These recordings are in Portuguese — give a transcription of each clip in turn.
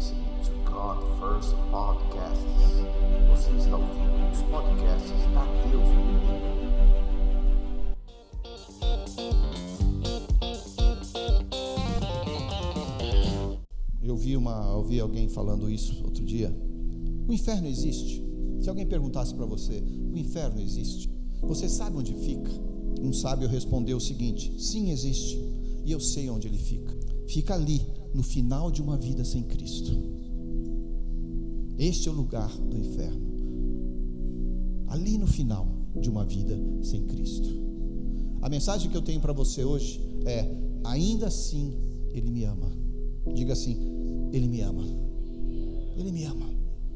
listening to God First Podcasts. Você está ouvindo os podcasts da Deus Primeiro. Eu vi, uma, ouvi alguém falando isso outro dia. O inferno existe. Se alguém perguntasse para você, o inferno existe? Você sabe onde fica? Um sábio respondeu o seguinte: Sim, existe. E eu sei onde ele fica. Fica ali, no final de uma vida sem Cristo. Este é o lugar do inferno. Ali no final de uma vida sem Cristo. A mensagem que eu tenho para você hoje é: ainda assim, Ele me ama. Diga assim: Ele me ama. Ele me ama.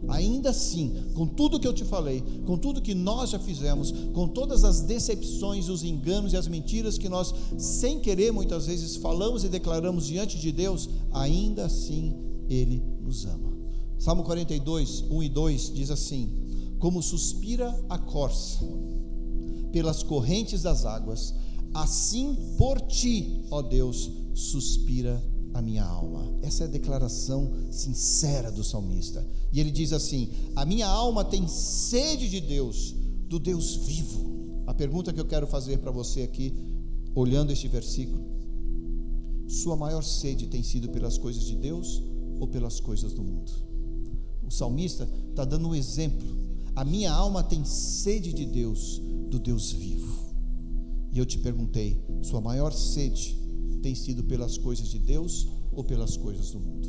Ainda assim, com tudo que eu te falei, com tudo que nós já fizemos, com todas as decepções, os enganos e as mentiras que nós, sem querer, muitas vezes falamos e declaramos diante de Deus, ainda assim Ele nos ama. Salmo 42, 1 e 2 diz assim: Como suspira a corça pelas correntes das águas, assim por ti, ó Deus, suspira a minha alma. Essa é a declaração sincera do salmista. E ele diz assim: A minha alma tem sede de Deus, do Deus vivo. A pergunta que eu quero fazer para você aqui, olhando este versículo: Sua maior sede tem sido pelas coisas de Deus ou pelas coisas do mundo? O salmista está dando um exemplo. A minha alma tem sede de Deus, do Deus vivo. E eu te perguntei: Sua maior sede tem sido pelas coisas de Deus ou pelas coisas do mundo?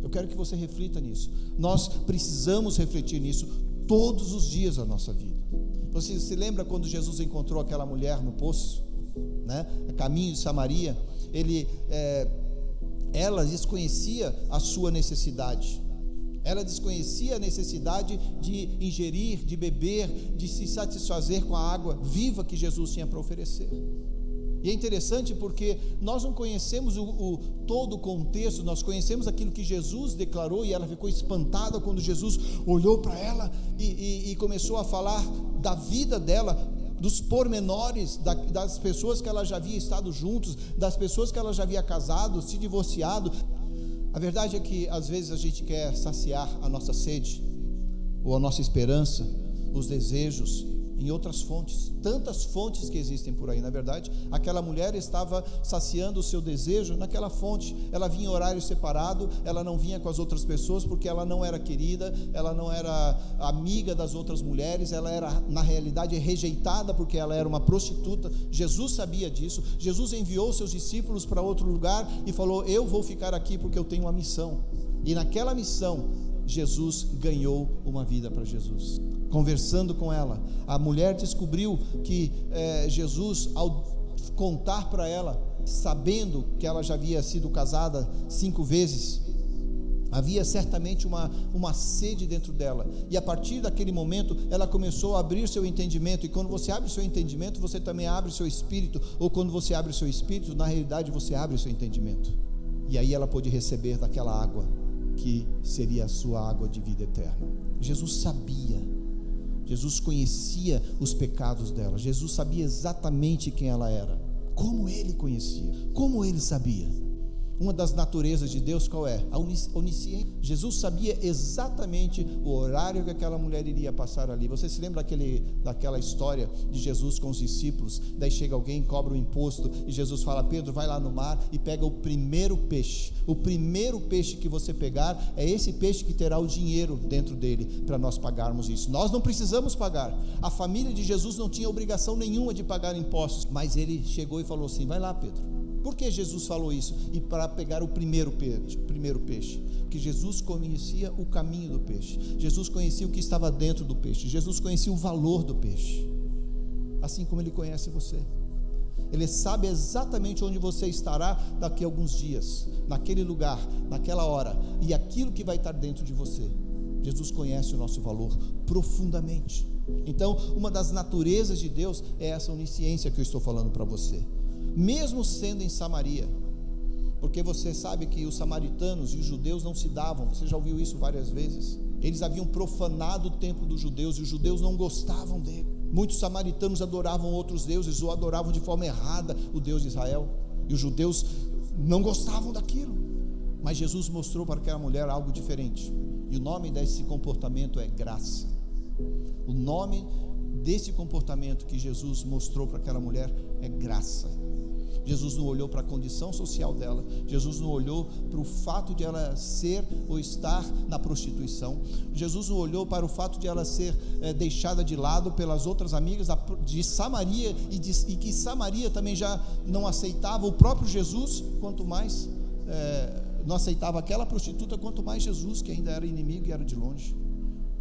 Eu quero que você reflita nisso. Nós precisamos refletir nisso todos os dias da nossa vida. Você se lembra quando Jesus encontrou aquela mulher no poço, né? Caminho de Samaria. Ele, é, ela desconhecia a sua necessidade. Ela desconhecia a necessidade de ingerir, de beber, de se satisfazer com a água viva que Jesus tinha para oferecer. E é interessante porque nós não conhecemos o, o, todo o contexto, nós conhecemos aquilo que Jesus declarou e ela ficou espantada quando Jesus olhou para ela e, e, e, começou a falar da vida dela, dos pormenores, da, das pessoas que ela já havia estado juntos, das pessoas que ela já havia casado, se divorciado. A verdade é que às vezes a gente quer saciar a nossa sede, ou a nossa esperança, os desejos, em outras fontes, tantas fontes que existem por aí. Na verdade, aquela mulher estava saciando o seu desejo naquela fonte. Ela vinha em horário separado, ela não vinha com as outras pessoas porque ela não era querida, ela não era amiga das outras mulheres, ela era, na realidade, rejeitada porque ela era uma prostituta. Jesus sabia disso. Jesus enviou seus discípulos para outro lugar e falou: Eu vou ficar aqui porque eu tenho uma missão. E naquela missão, Jesus ganhou uma vida para Jesus. Conversando com ela, a mulher descobriu que é, Jesus, ao contar para ela, sabendo que ela já havia sido casada cinco vezes, havia certamente uma, uma sede dentro dela, e a partir daquele momento ela começou a abrir seu entendimento. E quando você abre seu entendimento, você também abre seu espírito, ou quando você abre seu espírito, na realidade você abre seu entendimento, e aí ela pôde receber daquela água que seria a sua água de vida eterna. Jesus sabia, Jesus conhecia os pecados dela, Jesus sabia exatamente quem ela era, como ele conhecia, como ele sabia. Uma das naturezas de Deus qual é? A onisciência. Jesus sabia exatamente o horário que aquela mulher iria passar ali. Você se lembra daquele, daquela história de Jesus com os discípulos? Daí chega alguém, cobra o um imposto e Jesus fala: Pedro, vai lá no mar e pega o primeiro peixe. O primeiro peixe que você pegar é esse peixe que terá o dinheiro dentro dele para nós pagarmos isso. Nós não precisamos pagar. A família de Jesus não tinha obrigação nenhuma de pagar impostos, mas ele chegou e falou assim: vai lá, Pedro por que Jesus falou isso? E para pegar o primeiro peixe, primeiro peixe, porque Jesus conhecia o caminho do peixe. Jesus conhecia o que estava dentro do peixe. Jesus conhecia o valor do peixe. Assim como ele conhece você. Ele sabe exatamente onde você estará daqui a alguns dias, naquele lugar, naquela hora, e aquilo que vai estar dentro de você. Jesus conhece o nosso valor profundamente. Então, uma das naturezas de Deus é essa onisciência que eu estou falando para você mesmo sendo em Samaria, porque você sabe que os samaritanos e os judeus não se davam, você já ouviu isso várias vezes. Eles haviam profanado o templo dos judeus e os judeus não gostavam dele. Muitos samaritanos adoravam outros deuses ou adoravam de forma errada o Deus de Israel, e os judeus não gostavam daquilo. Mas Jesus mostrou para aquela mulher algo diferente. E o nome desse comportamento é graça. O nome desse comportamento que Jesus mostrou para aquela mulher é graça. Jesus não olhou para a condição social dela, Jesus não olhou para o fato de ela ser ou estar na prostituição, Jesus não olhou para o fato de ela ser é, deixada de lado pelas outras amigas de Samaria e, de, e, que Samaria também já não aceitava o próprio Jesus, quanto mais é, não aceitava aquela prostituta, quanto mais Jesus, que ainda era inimigo e era de longe.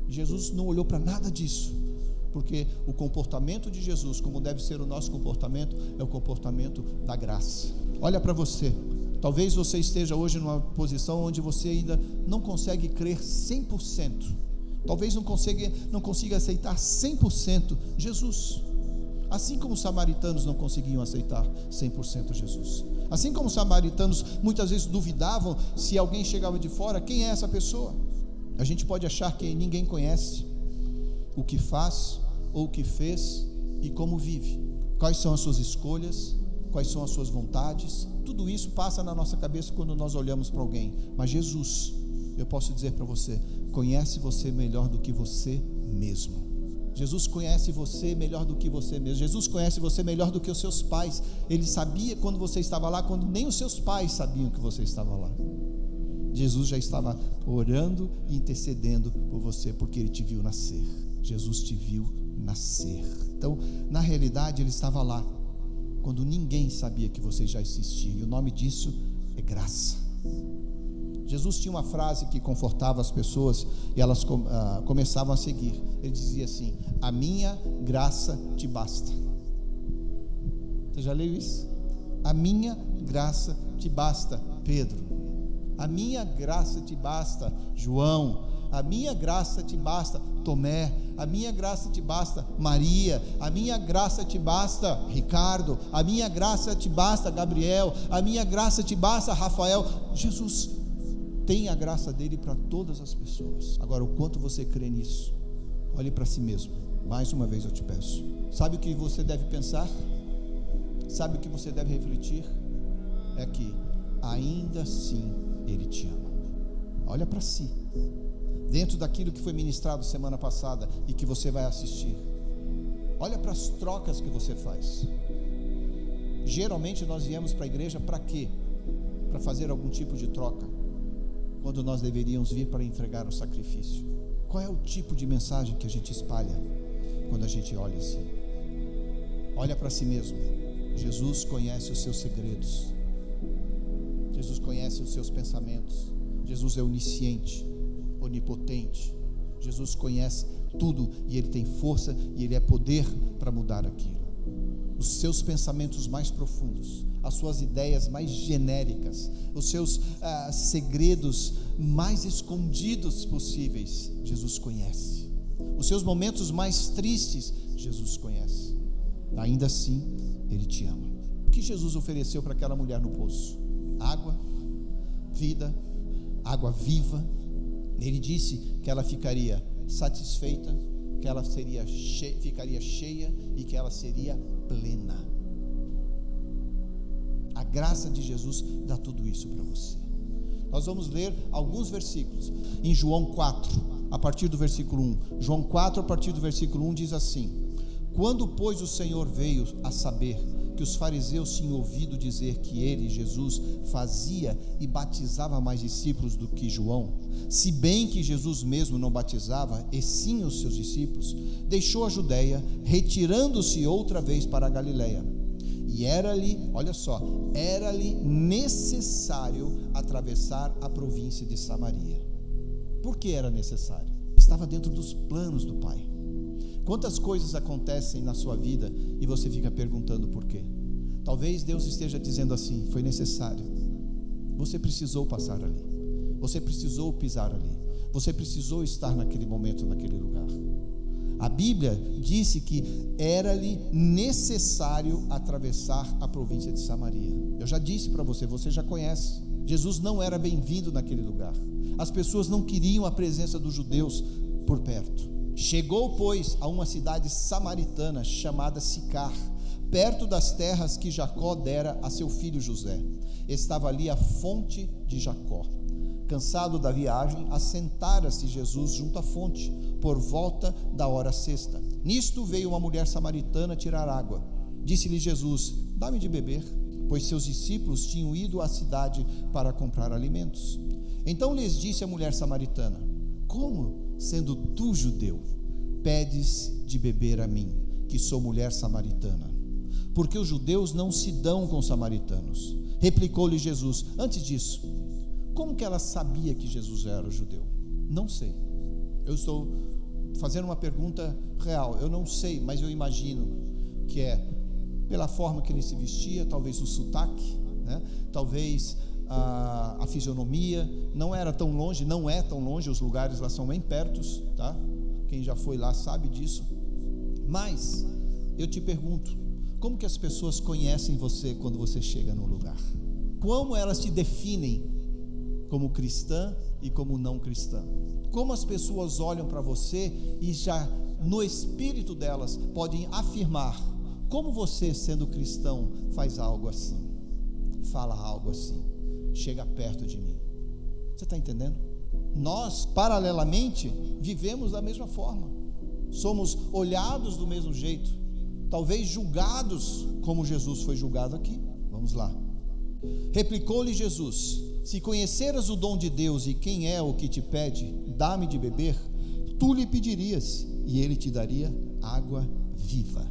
Jesus não olhou para nada disso porque o comportamento de Jesus, como deve ser o nosso comportamento, é o comportamento da graça. Olha para você. Talvez você esteja hoje numa posição onde você ainda não consegue crer 100%. Talvez não consiga, não consiga aceitar 100% Jesus. Assim como os samaritanos não conseguiam aceitar 100% Jesus. Assim como os samaritanos muitas vezes duvidavam se alguém chegava de fora, quem é essa pessoa? A gente pode achar que ninguém conhece o que faz, ou o que fez e como vive. Quais são as suas escolhas, quais são as suas vontades. Tudo isso passa na nossa cabeça quando nós olhamos para alguém. Mas Jesus, eu posso dizer para você, conhece você melhor do que você mesmo. Jesus conhece você melhor do que você mesmo. Jesus conhece você melhor do que os seus pais. Ele sabia quando você estava lá, quando nem os seus pais sabiam que você estava lá. Jesus já estava orando e intercedendo por você, porque ele te viu nascer. Jesus te viu nascer. Então, na realidade, ele estava lá quando ninguém sabia que você já existia. E o nome disso é graça. Jesus tinha uma frase que confortava as pessoas e elas uh, começavam a seguir. Ele dizia assim: A minha graça te basta. Você já leu isso? A minha graça te basta, Pedro. A minha graça te basta, João. A minha graça te basta, Tomé, a minha graça te basta, Maria, a minha graça te basta, Ricardo, a minha graça te basta, Gabriel, a minha graça te basta, Rafael. Jesus tem a graça dele para todas as pessoas. Agora, o quanto você crê nisso? Olhe para si mesmo. Mais uma vez eu te peço. Sabe o que você deve pensar? Sabe o que você deve refletir? É que ainda assim ele te ama. Olha para si dentro daquilo que foi ministrado semana passada e que você vai assistir. Olha para as trocas que você faz. Geralmente nós viemos para a igreja para quê? Para fazer algum tipo de troca, quando nós deveríamos vir para entregar o sacrifício. Qual é o tipo de mensagem que a gente espalha quando a gente olha assim? Olha para si mesmo. Jesus conhece os seus segredos. Jesus conhece os seus pensamentos. Jesus é onisciente onipotente. Jesus conhece tudo e ele tem força e ele é poder para mudar aquilo. Os seus pensamentos mais profundos, as suas ideias mais genéricas, os seus ah, segredos mais escondidos possíveis, Jesus conhece. Os seus momentos mais tristes, Jesus conhece. Ainda assim, Ele te ama. O que Jesus ofereceu para aquela mulher no poço? Água, vida, água viva, ele disse que ela ficaria satisfeita, que ela seria ficaria cheia e que ela seria plena. A graça de Jesus dá tudo isso para você. Nós vamos ler alguns versículos em João 4, a partir do versículo 1. João 4, a partir do versículo 1 diz assim: Quando, pois, o Senhor veio a saber que os fariseus tinham ouvido dizer que ele, Jesus, fazia e batizava mais discípulos do que João, se bem que Jesus mesmo não batizava, e sim os seus discípulos, deixou a Judéia, retirando-se outra vez para a Galiléia. E era-lhe, olha só, era-lhe necessário atravessar a província de Samaria. Por que era necessário? Estava dentro dos planos do Pai. Quantas coisas acontecem na sua vida e você fica perguntando por quê? Talvez Deus esteja dizendo assim: foi necessário. Você precisou passar ali. Você precisou pisar ali. Você precisou estar naquele momento, naquele lugar. A Bíblia disse que era-lhe necessário atravessar a província de Samaria. Eu já disse para você, você já conhece. Jesus não era bem-vindo naquele lugar. As pessoas não queriam a presença dos judeus por perto. Chegou, pois, a uma cidade samaritana chamada Sicar, perto das terras que Jacó dera a seu filho José. Estava ali a fonte de Jacó. Cansado da viagem, assentara-se Jesus junto à fonte, por volta da hora sexta. Nisto veio uma mulher samaritana tirar água. Disse-lhe Jesus: Dá-me de beber, pois seus discípulos tinham ido à cidade para comprar alimentos. Então lhes disse a mulher samaritana: Como, sendo tu judeu, pedes de beber a mim, que sou mulher samaritana? Porque os judeus não se dão com os samaritanos. Replicou-lhe Jesus: Antes disso, como que ela sabia que Jesus era judeu? Não sei. Eu estou fazendo uma pergunta real. Eu não sei, mas eu imagino que é pela forma que ele se vestia, talvez o sotaque, né? talvez a, a fisionomia. Não era tão longe, não é tão longe, os lugares lá são bem pertos, tá? Quem já foi lá sabe disso. Mas eu te pergunto, como que as pessoas conhecem você quando você chega num lugar? Como elas te definem como cristã e como não cristã? Como as pessoas olham para você e já no espírito delas podem afirmar como você, sendo cristão, faz algo assim, fala algo assim, chega perto de mim. Você está entendendo? Nós, paralelamente, vivemos da mesma forma, somos olhados do mesmo jeito, talvez julgados como Jesus foi julgado aqui. Vamos lá. Replicou-lhe Jesus: Se conheceras o dom de Deus e quem é o que te pede, dá-me de beber, tu lhe pedirias e ele te daria água viva.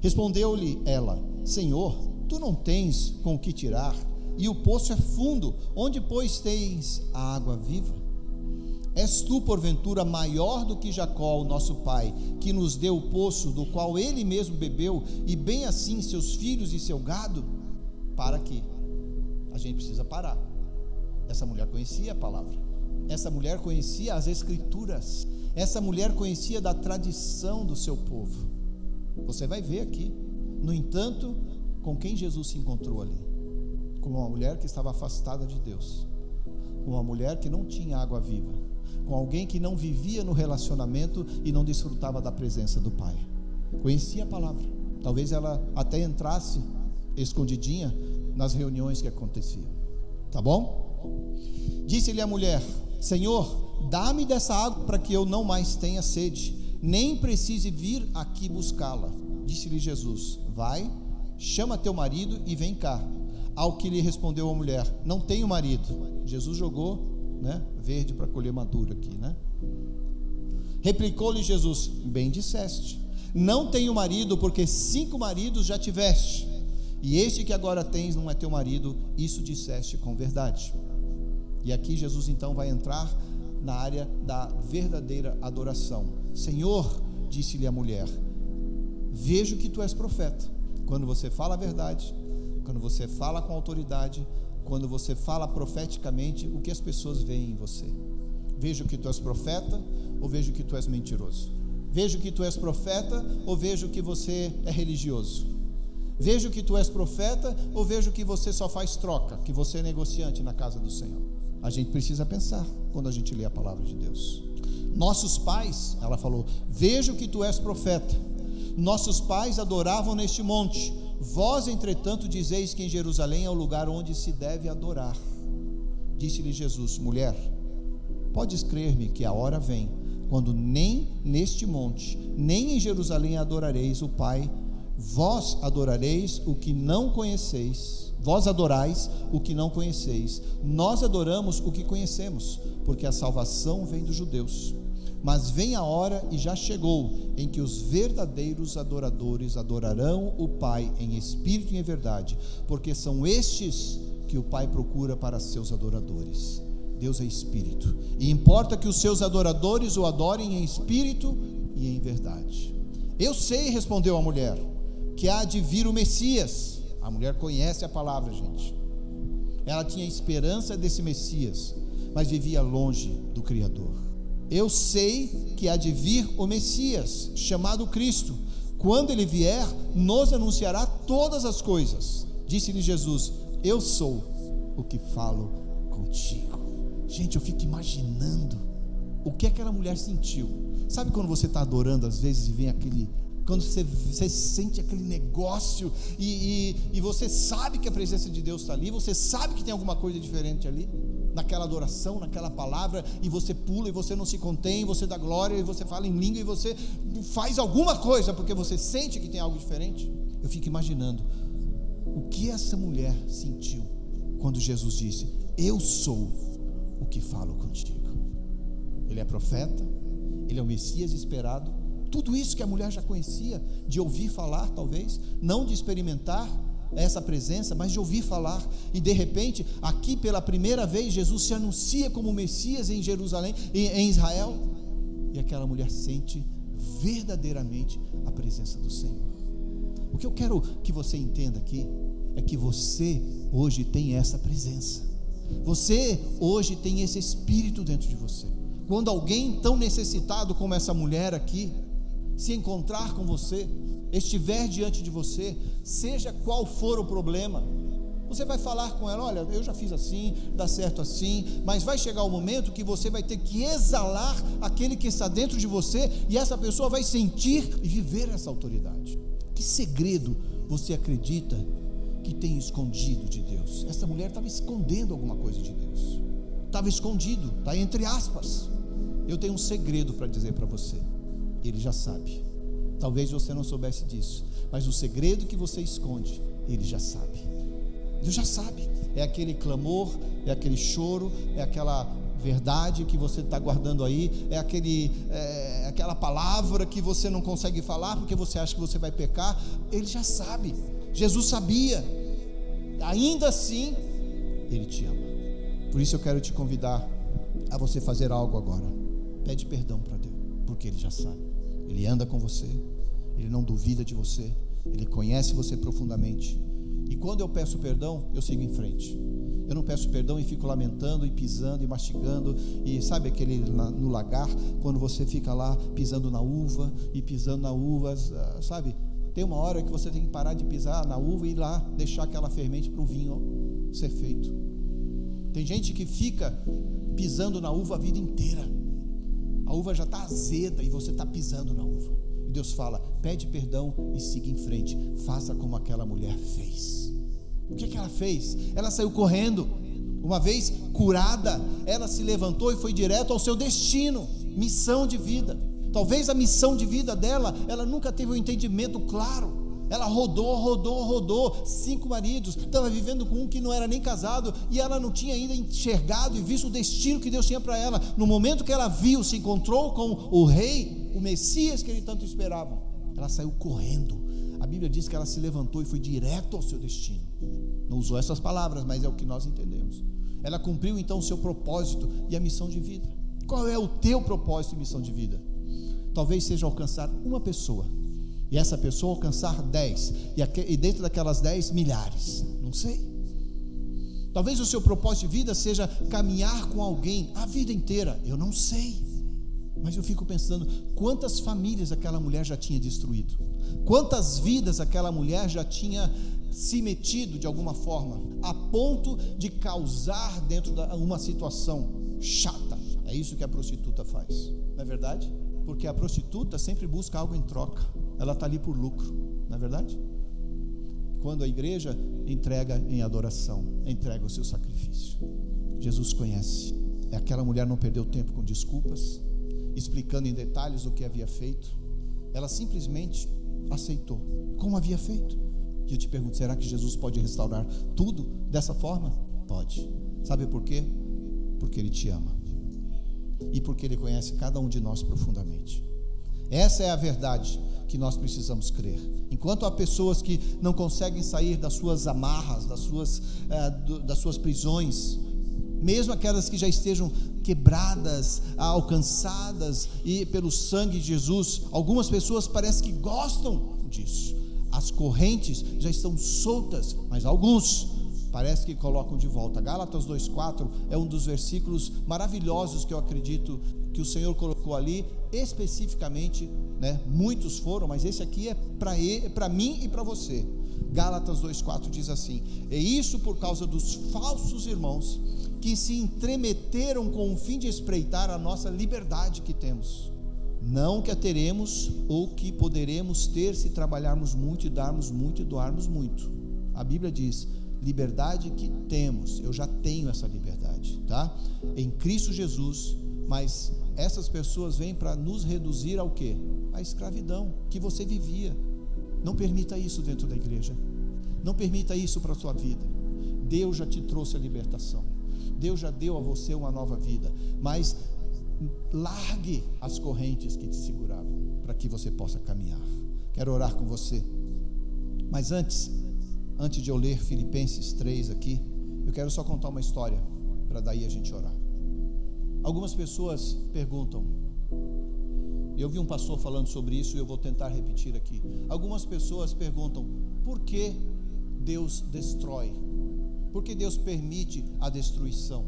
Respondeu-lhe ela: Senhor, tu não tens com o que tirar, e o poço é fundo, onde, pois, tens a água viva? És tu, porventura, maior do que Jacó, o nosso pai, que nos deu o poço do qual ele mesmo bebeu, e bem assim seus filhos e seu gado? Para aqui. A gente precisa parar. Essa mulher conhecia a palavra. Essa mulher conhecia as escrituras. Essa mulher conhecia da tradição do seu povo. Você vai ver aqui. No entanto, com quem Jesus se encontrou ali? Com uma mulher que estava afastada de Deus. Com uma mulher que não tinha água viva. Com alguém que não vivia no relacionamento e não desfrutava da presença do Pai. Conhecia a palavra. Talvez ela até entrasse escondidinha nas reuniões que aconteciam. Tá bom? Disse-lhe a mulher: Senhor, dá-me dessa água para que eu não mais tenha sede, nem precise vir aqui buscá-la. Disse-lhe Jesus: Vai, chama teu marido e vem cá. Ao que lhe respondeu a mulher: Não tenho marido. Jesus jogou, né, verde para colher maduro aqui, né? Replicou-lhe Jesus: Bem disseste. Não tenho marido, porque cinco maridos já tiveste, e este que agora tens não é teu marido, isso disseste com verdade. E aqui Jesus então vai entrar na área da verdadeira adoração. Senhor, disse-lhe a mulher, vejo que tu és profeta. Quando você fala a verdade, quando você fala com autoridade, quando você fala profeticamente, o que as pessoas veem em você? Vejo que tu és profeta ou vejo que tu és mentiroso? Vejo que tu és profeta ou vejo que você é religioso? Vejo que tu és profeta ou vejo que você só faz troca, que você é negociante na casa do Senhor? A gente precisa pensar quando a gente lê a palavra de Deus. Nossos pais, ela falou, vejo que tu és profeta. Nossos pais adoravam neste monte. Vós, entretanto, dizeis que em Jerusalém é o lugar onde se deve adorar. Disse-lhe Jesus: Mulher, podes crer-me que a hora vem, quando nem neste monte, nem em Jerusalém adorareis o Pai, vós adorareis o que não conheceis Vós adorais o que não conheceis, nós adoramos o que conhecemos, porque a salvação vem dos judeus. Mas vem a hora e já chegou em que os verdadeiros adoradores adorarão o Pai em espírito e em verdade, porque são estes que o Pai procura para seus adoradores. Deus é espírito, e importa que os seus adoradores o adorem em espírito e em verdade. Eu sei, respondeu a mulher, que há de vir o Messias a mulher conhece a palavra, gente. Ela tinha esperança desse Messias, mas vivia longe do Criador. Eu sei que há de vir o Messias, chamado Cristo. Quando ele vier, nos anunciará todas as coisas. Disse-lhe Jesus: Eu sou o que falo contigo. Gente, eu fico imaginando o que aquela mulher sentiu. Sabe quando você está adorando às vezes e vem aquele quando você, você sente aquele negócio e, e, e, você sabe que a presença de Deus está ali, você sabe que tem alguma coisa diferente ali. naquela adoração, naquela palavra, e você pula e você não se contém, você dá glória e você fala em língua e você faz alguma coisa porque você sente que tem algo diferente. Eu fico imaginando o que essa mulher sentiu quando Jesus disse: Eu sou o que falo contigo. Ele é profeta, ele é o Messias esperado. Tudo isso que a mulher já conhecia, de ouvir falar, talvez, não de experimentar essa presença, mas de ouvir falar. E de repente, aqui pela primeira vez, Jesus se anuncia como Messias em Jerusalém, em Israel. E aquela mulher sente verdadeiramente a presença do Senhor. O que eu quero que você entenda aqui é que você hoje tem essa presença. Você hoje tem esse espírito dentro de você. Quando alguém tão necessitado como essa mulher aqui se encontrar com você, estiver diante de você, seja qual for o problema, você vai falar com ela: olha, eu já fiz assim, dá certo assim, mas vai chegar o momento que você vai ter que exalar aquele que está dentro de você e essa pessoa vai sentir e viver essa autoridade. Que segredo você acredita que tem escondido de Deus. Essa mulher estava escondendo alguma coisa de Deus. Estava escondido, está entre aspas. Eu tenho um segredo para dizer para você. Ele já sabe. Talvez você não soubesse disso, mas o segredo que você esconde, ele já sabe. Deus já sabe. É aquele clamor, é aquele choro, é aquela verdade que você está guardando aí, é, aquele, é aquela palavra que você não consegue falar porque você acha que você vai pecar. Ele já sabe. Jesus sabia, ainda assim, Ele te ama. Por isso eu quero te convidar a você fazer algo agora. Pede perdão para Deus, porque Ele já sabe. Ele anda com você, Ele não duvida de você, Ele conhece você profundamente. E quando eu peço perdão, eu sigo em frente. Eu não peço perdão e fico lamentando e pisando e mastigando. E sabe aquele no lagar, quando você fica lá pisando na uva e pisando na uva, ah, sabe? Tem uma hora que você tem que parar de pisar na uva e ir lá deixar aquela fermente para o vinho ser feito. Tem gente que fica pisando na uva a vida inteira. A uva já está azeda e você está pisando na uva. E Deus fala: pede perdão e siga em frente. Faça como aquela mulher fez. O que, é que ela fez? Ela saiu correndo. Uma vez curada, ela se levantou e foi direto ao seu destino, missão de vida. Talvez a missão de vida dela, ela nunca teve um entendimento claro. Ela rodou, rodou, rodou. Cinco maridos, estava vivendo com um que não era nem casado e ela não tinha ainda enxergado e visto o destino que Deus tinha para ela. No momento que ela viu, se encontrou com o rei, o Messias que ele tanto esperava, ela saiu correndo. A Bíblia diz que ela se levantou e foi direto ao seu destino. Não usou essas palavras, mas é o que nós entendemos. Ela cumpriu então o seu propósito e a missão de vida. Qual é o teu propósito e missão de vida? talvez seja alcançar uma pessoa, e essa pessoa alcançar dez, e dentro daquelas dez, milhares, não sei. Talvez o seu propósito de vida seja caminhar com alguém a vida inteira, eu não sei. Mas eu fico pensando quantas famílias aquela mulher já tinha destruído, quantas vidas aquela mulher já tinha se metido de alguma forma, a ponto de causar dentro de uma situação chata. É isso que a prostituta faz, não é verdade? porque a prostituta sempre busca algo em troca, ela está ali por lucro, não é verdade? Quando a igreja entrega em adoração, entrega o seu sacrifício. Jesus conhece. É aquela mulher não perdeu tempo com desculpas, explicando em detalhes o que havia feito. Ela simplesmente aceitou, como havia feito. E eu te pergunto: será que Jesus pode restaurar tudo dessa forma? Pode. Sabe por quê? Porque Ele te ama e porque Ele conhece cada um de nós profundamente. Essa é a verdade que nós precisamos crer. Enquanto há pessoas que não conseguem sair das suas amarras, das suas, eh, do, das suas prisões, mesmo aquelas que já estejam quebradas, alcançadas e pelo sangue de Jesus, algumas pessoas parecem que gostam disso. As correntes já estão soltas, mas alguns parece que colocam de volta. Gálatas 2,4 é um dos versículos maravilhosos que eu acredito que o Senhor colocou ali, especificamente, né? Muitos foram, mas esse aqui é para mim e para você. Gálatas 2,4 diz assim: E isso por causa dos falsos irmãos que se entremeteram com o fim de espreitar a nossa liberdade que temos. Não que a teremos ou que poderemos ter se trabalharmos muito e darmos muito e doarmos muito. A Bíblia diz: liberdade que temos, eu já tenho essa liberdade, tá? Em Cristo Jesus, mas essas pessoas vêm para nos reduzir ao quê? A escravidão que você vivia. Não permita isso dentro da igreja. Não permita isso para a sua vida. Deus já te trouxe a libertação. Deus já deu a você uma nova vida. Mas largue as correntes que te seguravam para que você possa caminhar. Quero orar com você. Mas antes, antes de eu ler Filipenses 3 aqui, eu quero só contar uma história para daí a gente orar. Algumas pessoas perguntam, eu vi um pastor falando sobre isso e eu vou tentar repetir aqui. Algumas pessoas perguntam: por que Deus destrói? Por que Deus permite a destruição?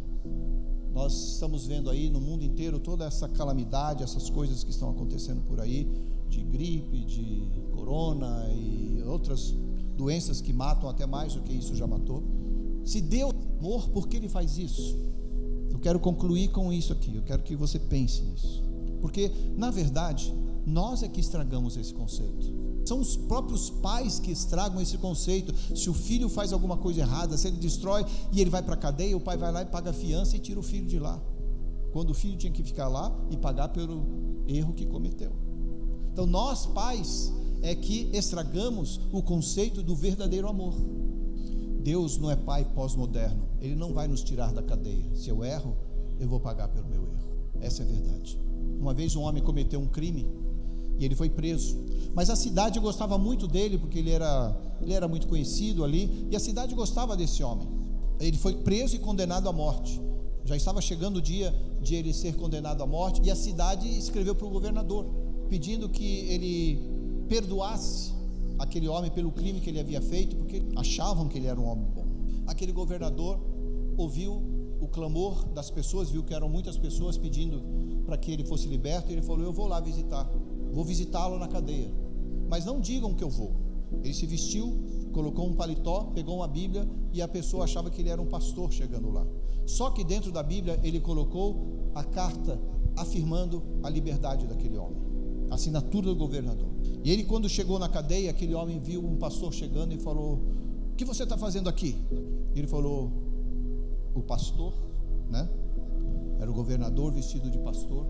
Nós estamos vendo aí no mundo inteiro toda essa calamidade, essas coisas que estão acontecendo por aí, de gripe, de corona e outras doenças que matam até mais do que isso já matou. Se Deus é amor, por que ele faz isso? Eu quero concluir com isso aqui, eu quero que você pense nisso. Porque, na verdade, nós é que estragamos esse conceito. São os próprios pais que estragam esse conceito. Se o filho faz alguma coisa errada, se ele destrói e ele vai para a cadeia, o pai vai lá e paga a fiança e tira o filho de lá. Quando o filho tinha que ficar lá e pagar pelo erro que cometeu. Então, nós, pais, é que estragamos o conceito do verdadeiro amor. Deus não é pai pós-moderno. Ele não vai nos tirar da cadeia. Se eu erro, eu vou pagar pelo meu erro. Essa é a verdade. Uma vez um homem cometeu um crime e ele foi preso. Mas a cidade gostava muito dele porque ele era, ele era muito conhecido ali e a cidade gostava desse homem. Ele foi preso e condenado à morte. Já estava chegando o dia de ele ser condenado à morte e a cidade escreveu para o governador pedindo que ele perdoasse aquele homem pelo crime que ele havia feito, porque achavam que ele era um homem bom. Aquele governador ouviu o clamor das pessoas, viu que eram muitas pessoas pedindo para que ele fosse liberto, e ele falou: Eu vou lá visitar, vou visitá-lo na cadeia. Mas não digam que eu vou. Ele se vestiu, colocou um paletó, pegou uma Bíblia e a pessoa achava que ele era um pastor chegando lá. Só que dentro da Bíblia ele colocou a carta afirmando a liberdade daquele homem, assinatura do governador. E ele, quando chegou na cadeia, aquele homem viu um pastor chegando e falou: O que você está fazendo aqui? Ele falou: O pastor, né? era o governador vestido de pastor,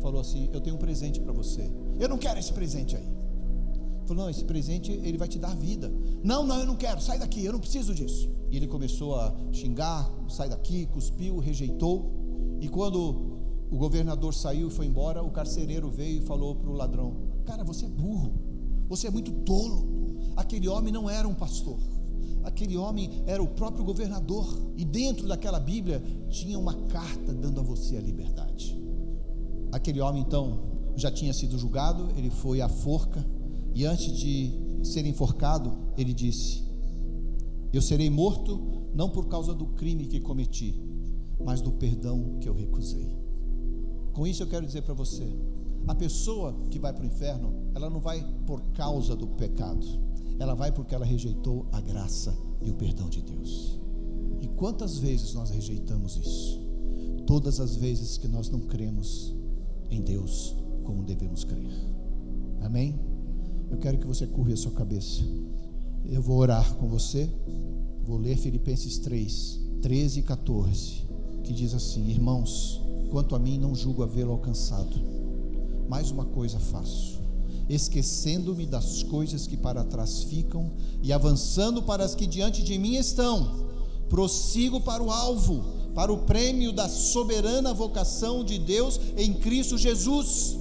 falou assim: Eu tenho um presente para você. Eu não quero esse presente aí. Falou: Não, esse presente ele vai te dar vida. Não, não, eu não quero, sai daqui, eu não preciso disso. E ele começou a xingar: sai daqui, cuspiu, rejeitou. E quando o governador saiu e foi embora, o carcereiro veio e falou para o ladrão: Cara, você é burro, você é muito tolo. Aquele homem não era um pastor aquele homem era o próprio governador, e dentro daquela Bíblia tinha uma carta dando a você a liberdade. Aquele homem então já tinha sido julgado, ele foi à forca, e antes de ser enforcado, ele disse: Eu serei morto não por causa do crime que cometi, mas do perdão que eu recusei. Com isso eu quero dizer para você: a pessoa que vai para o inferno, ela não vai por causa do pecado ela vai porque ela rejeitou a graça e o perdão de Deus. E quantas vezes nós rejeitamos isso? Todas as vezes que nós não cremos em Deus como devemos crer. Amém? Eu quero que você curva a sua cabeça. Eu vou orar com você. Vou ler Filipenses 3, 13 e 14, que diz assim: Irmãos, quanto a mim, não julgo havê-lo alcançado. Mais uma coisa faço esquecendo-me das coisas que para trás ficam e avançando para as que diante de mim estão, prossigo para o alvo, para o prêmio da soberana vocação de Deus em Cristo Jesus.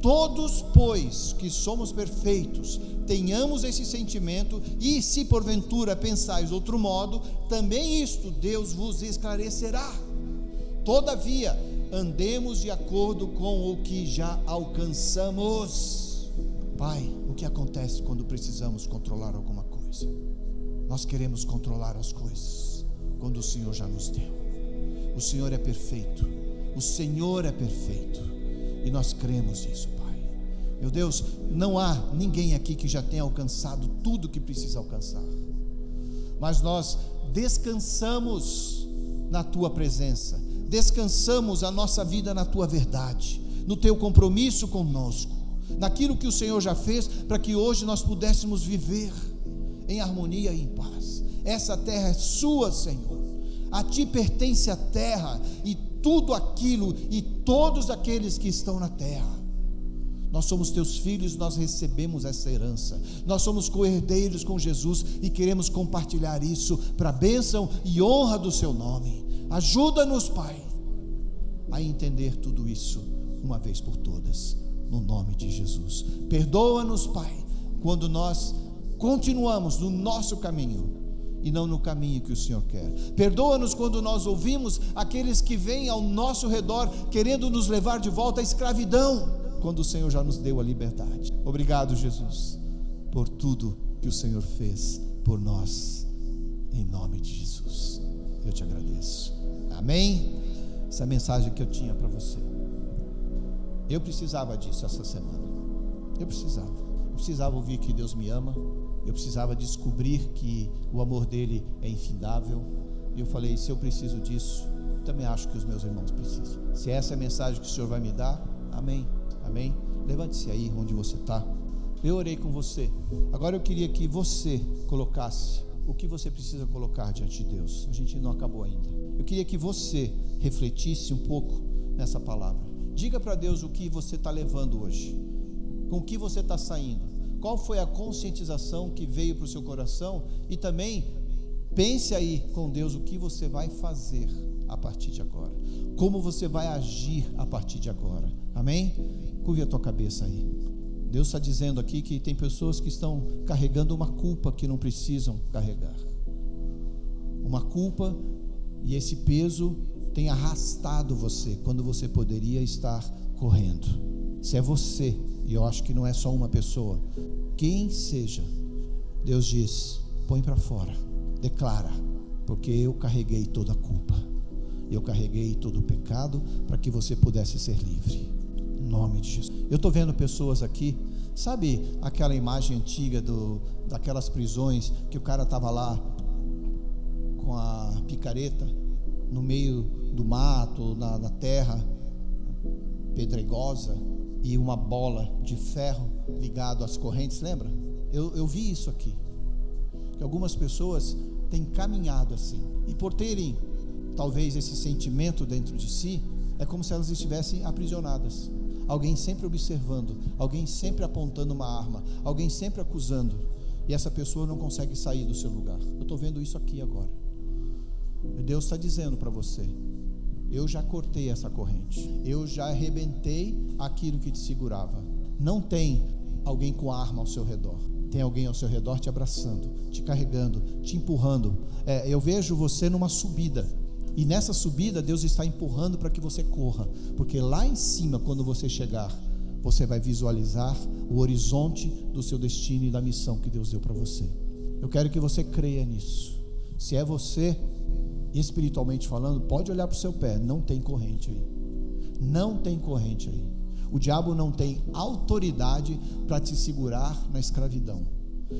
Todos, pois, que somos perfeitos, tenhamos esse sentimento, e se porventura pensais outro modo, também isto Deus vos esclarecerá. Todavia, andemos de acordo com o que já alcançamos. Pai, o que acontece quando precisamos controlar alguma coisa? Nós queremos controlar as coisas quando o Senhor já nos deu. O Senhor é perfeito. O Senhor é perfeito. E nós cremos nisso, Pai. Meu Deus, não há ninguém aqui que já tenha alcançado tudo que precisa alcançar. Mas nós descansamos na tua presença. Descansamos a nossa vida na tua verdade, no teu compromisso conosco naquilo que o Senhor já fez, para que hoje nós pudéssemos viver em harmonia e em paz. Essa terra é sua, Senhor. A ti pertence a terra e tudo aquilo e todos aqueles que estão na terra. Nós somos teus filhos, nós recebemos essa herança. Nós somos coerdeiros com Jesus e queremos compartilhar isso para a bênção e honra do seu nome. Ajuda-nos, Pai, a entender tudo isso uma vez por todas, no nome de Jesus. Perdoa-nos, Pai, quando nós continuamos no nosso caminho e não no caminho que o Senhor quer. Perdoa-nos quando nós ouvimos aqueles que vêm ao nosso redor querendo nos levar de volta à escravidão quando o Senhor já nos deu a liberdade. Obrigado, Jesus, por tudo que o Senhor fez por nós, em nome de Jesus. Eu te agradeço. Amém? Essa é a mensagem que eu tinha para você. Eu precisava disso essa semana. Eu precisava. Eu precisava ouvir que Deus me ama. Eu precisava descobrir que o amor dele é infindável. E eu falei: se eu preciso disso, também acho que os meus irmãos precisam. Se essa é a mensagem que o Senhor vai me dar, amém. Amém? Levante-se aí onde você está. Eu orei com você. Agora eu queria que você colocasse o que você precisa colocar diante de Deus. A gente não acabou ainda. Eu queria que você refletisse um pouco nessa palavra. Diga para Deus o que você está levando hoje. Com o que você está saindo. Qual foi a conscientização que veio para o seu coração? E também pense aí com Deus o que você vai fazer a partir de agora. Como você vai agir a partir de agora. Amém? Curve a tua cabeça aí. Deus está dizendo aqui que tem pessoas que estão carregando uma culpa que não precisam carregar. Uma culpa e esse peso tem arrastado você quando você poderia estar correndo. Se é você, e eu acho que não é só uma pessoa, quem seja, Deus diz: põe para fora, declara, porque eu carreguei toda a culpa, eu carreguei todo o pecado para que você pudesse ser livre nome de Jesus. Eu estou vendo pessoas aqui, sabe aquela imagem antiga do, daquelas prisões que o cara estava lá com a picareta no meio do mato, na, na terra pedregosa e uma bola de ferro ligado às correntes, lembra? Eu, eu vi isso aqui. Que algumas pessoas têm caminhado assim e por terem talvez esse sentimento dentro de si, é como se elas estivessem aprisionadas alguém sempre observando, alguém sempre apontando uma arma, alguém sempre acusando, e essa pessoa não consegue sair do seu lugar. Eu estou vendo isso aqui agora. Deus está dizendo para você: eu já cortei essa corrente, eu já arrebentei aquilo que te segurava. Não tem alguém com arma ao seu redor. Tem alguém ao seu redor te abraçando, te carregando, te empurrando. É, eu vejo você numa subida e nessa subida, Deus está empurrando para que você corra, porque lá em cima, quando você chegar, você vai visualizar o horizonte do seu destino e da missão que Deus deu para você. Eu quero que você creia nisso. Se é você, espiritualmente falando, pode olhar para o seu pé, não tem corrente aí. Não tem corrente aí. O diabo não tem autoridade para te segurar na escravidão.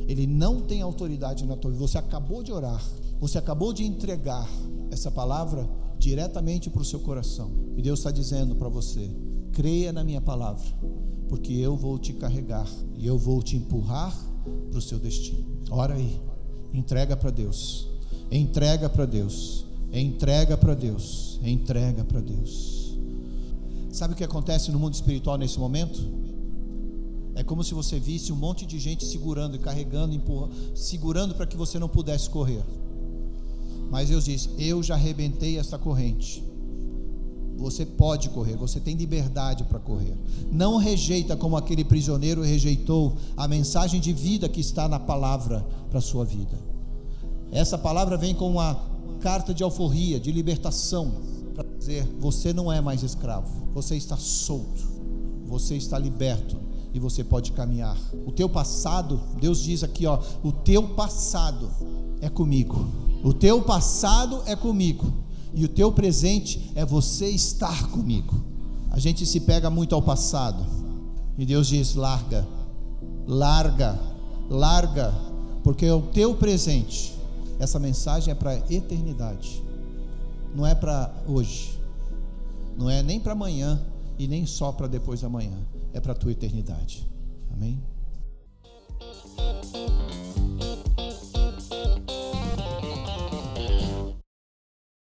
Ele não tem autoridade na tua vida. Você acabou de orar, você acabou de entregar essa palavra diretamente para o seu coração. E Deus está dizendo para você: creia na minha palavra, porque eu vou te carregar e eu vou te empurrar para o seu destino. Ora aí, entrega para Deus, entrega para Deus, entrega para Deus, entrega para Deus. Sabe o que acontece no mundo espiritual nesse momento? É como se você visse um monte de gente segurando e carregando, empurrando, segurando para que você não pudesse correr. Mas Deus diz: Eu já arrebentei essa corrente. Você pode correr, você tem liberdade para correr. Não rejeita como aquele prisioneiro rejeitou a mensagem de vida que está na palavra para a sua vida. Essa palavra vem com uma carta de alforria, de libertação, para dizer: você não é mais escravo, você está solto, você está liberto e você pode caminhar. O teu passado, Deus diz aqui, ó, o teu passado é comigo. O teu passado é comigo e o teu presente é você estar comigo. A gente se pega muito ao passado e Deus diz: larga, larga, larga, porque é o teu presente. Essa mensagem é para a eternidade, não é para hoje, não é nem para amanhã e nem só para depois da manhã, é para a tua eternidade. Amém?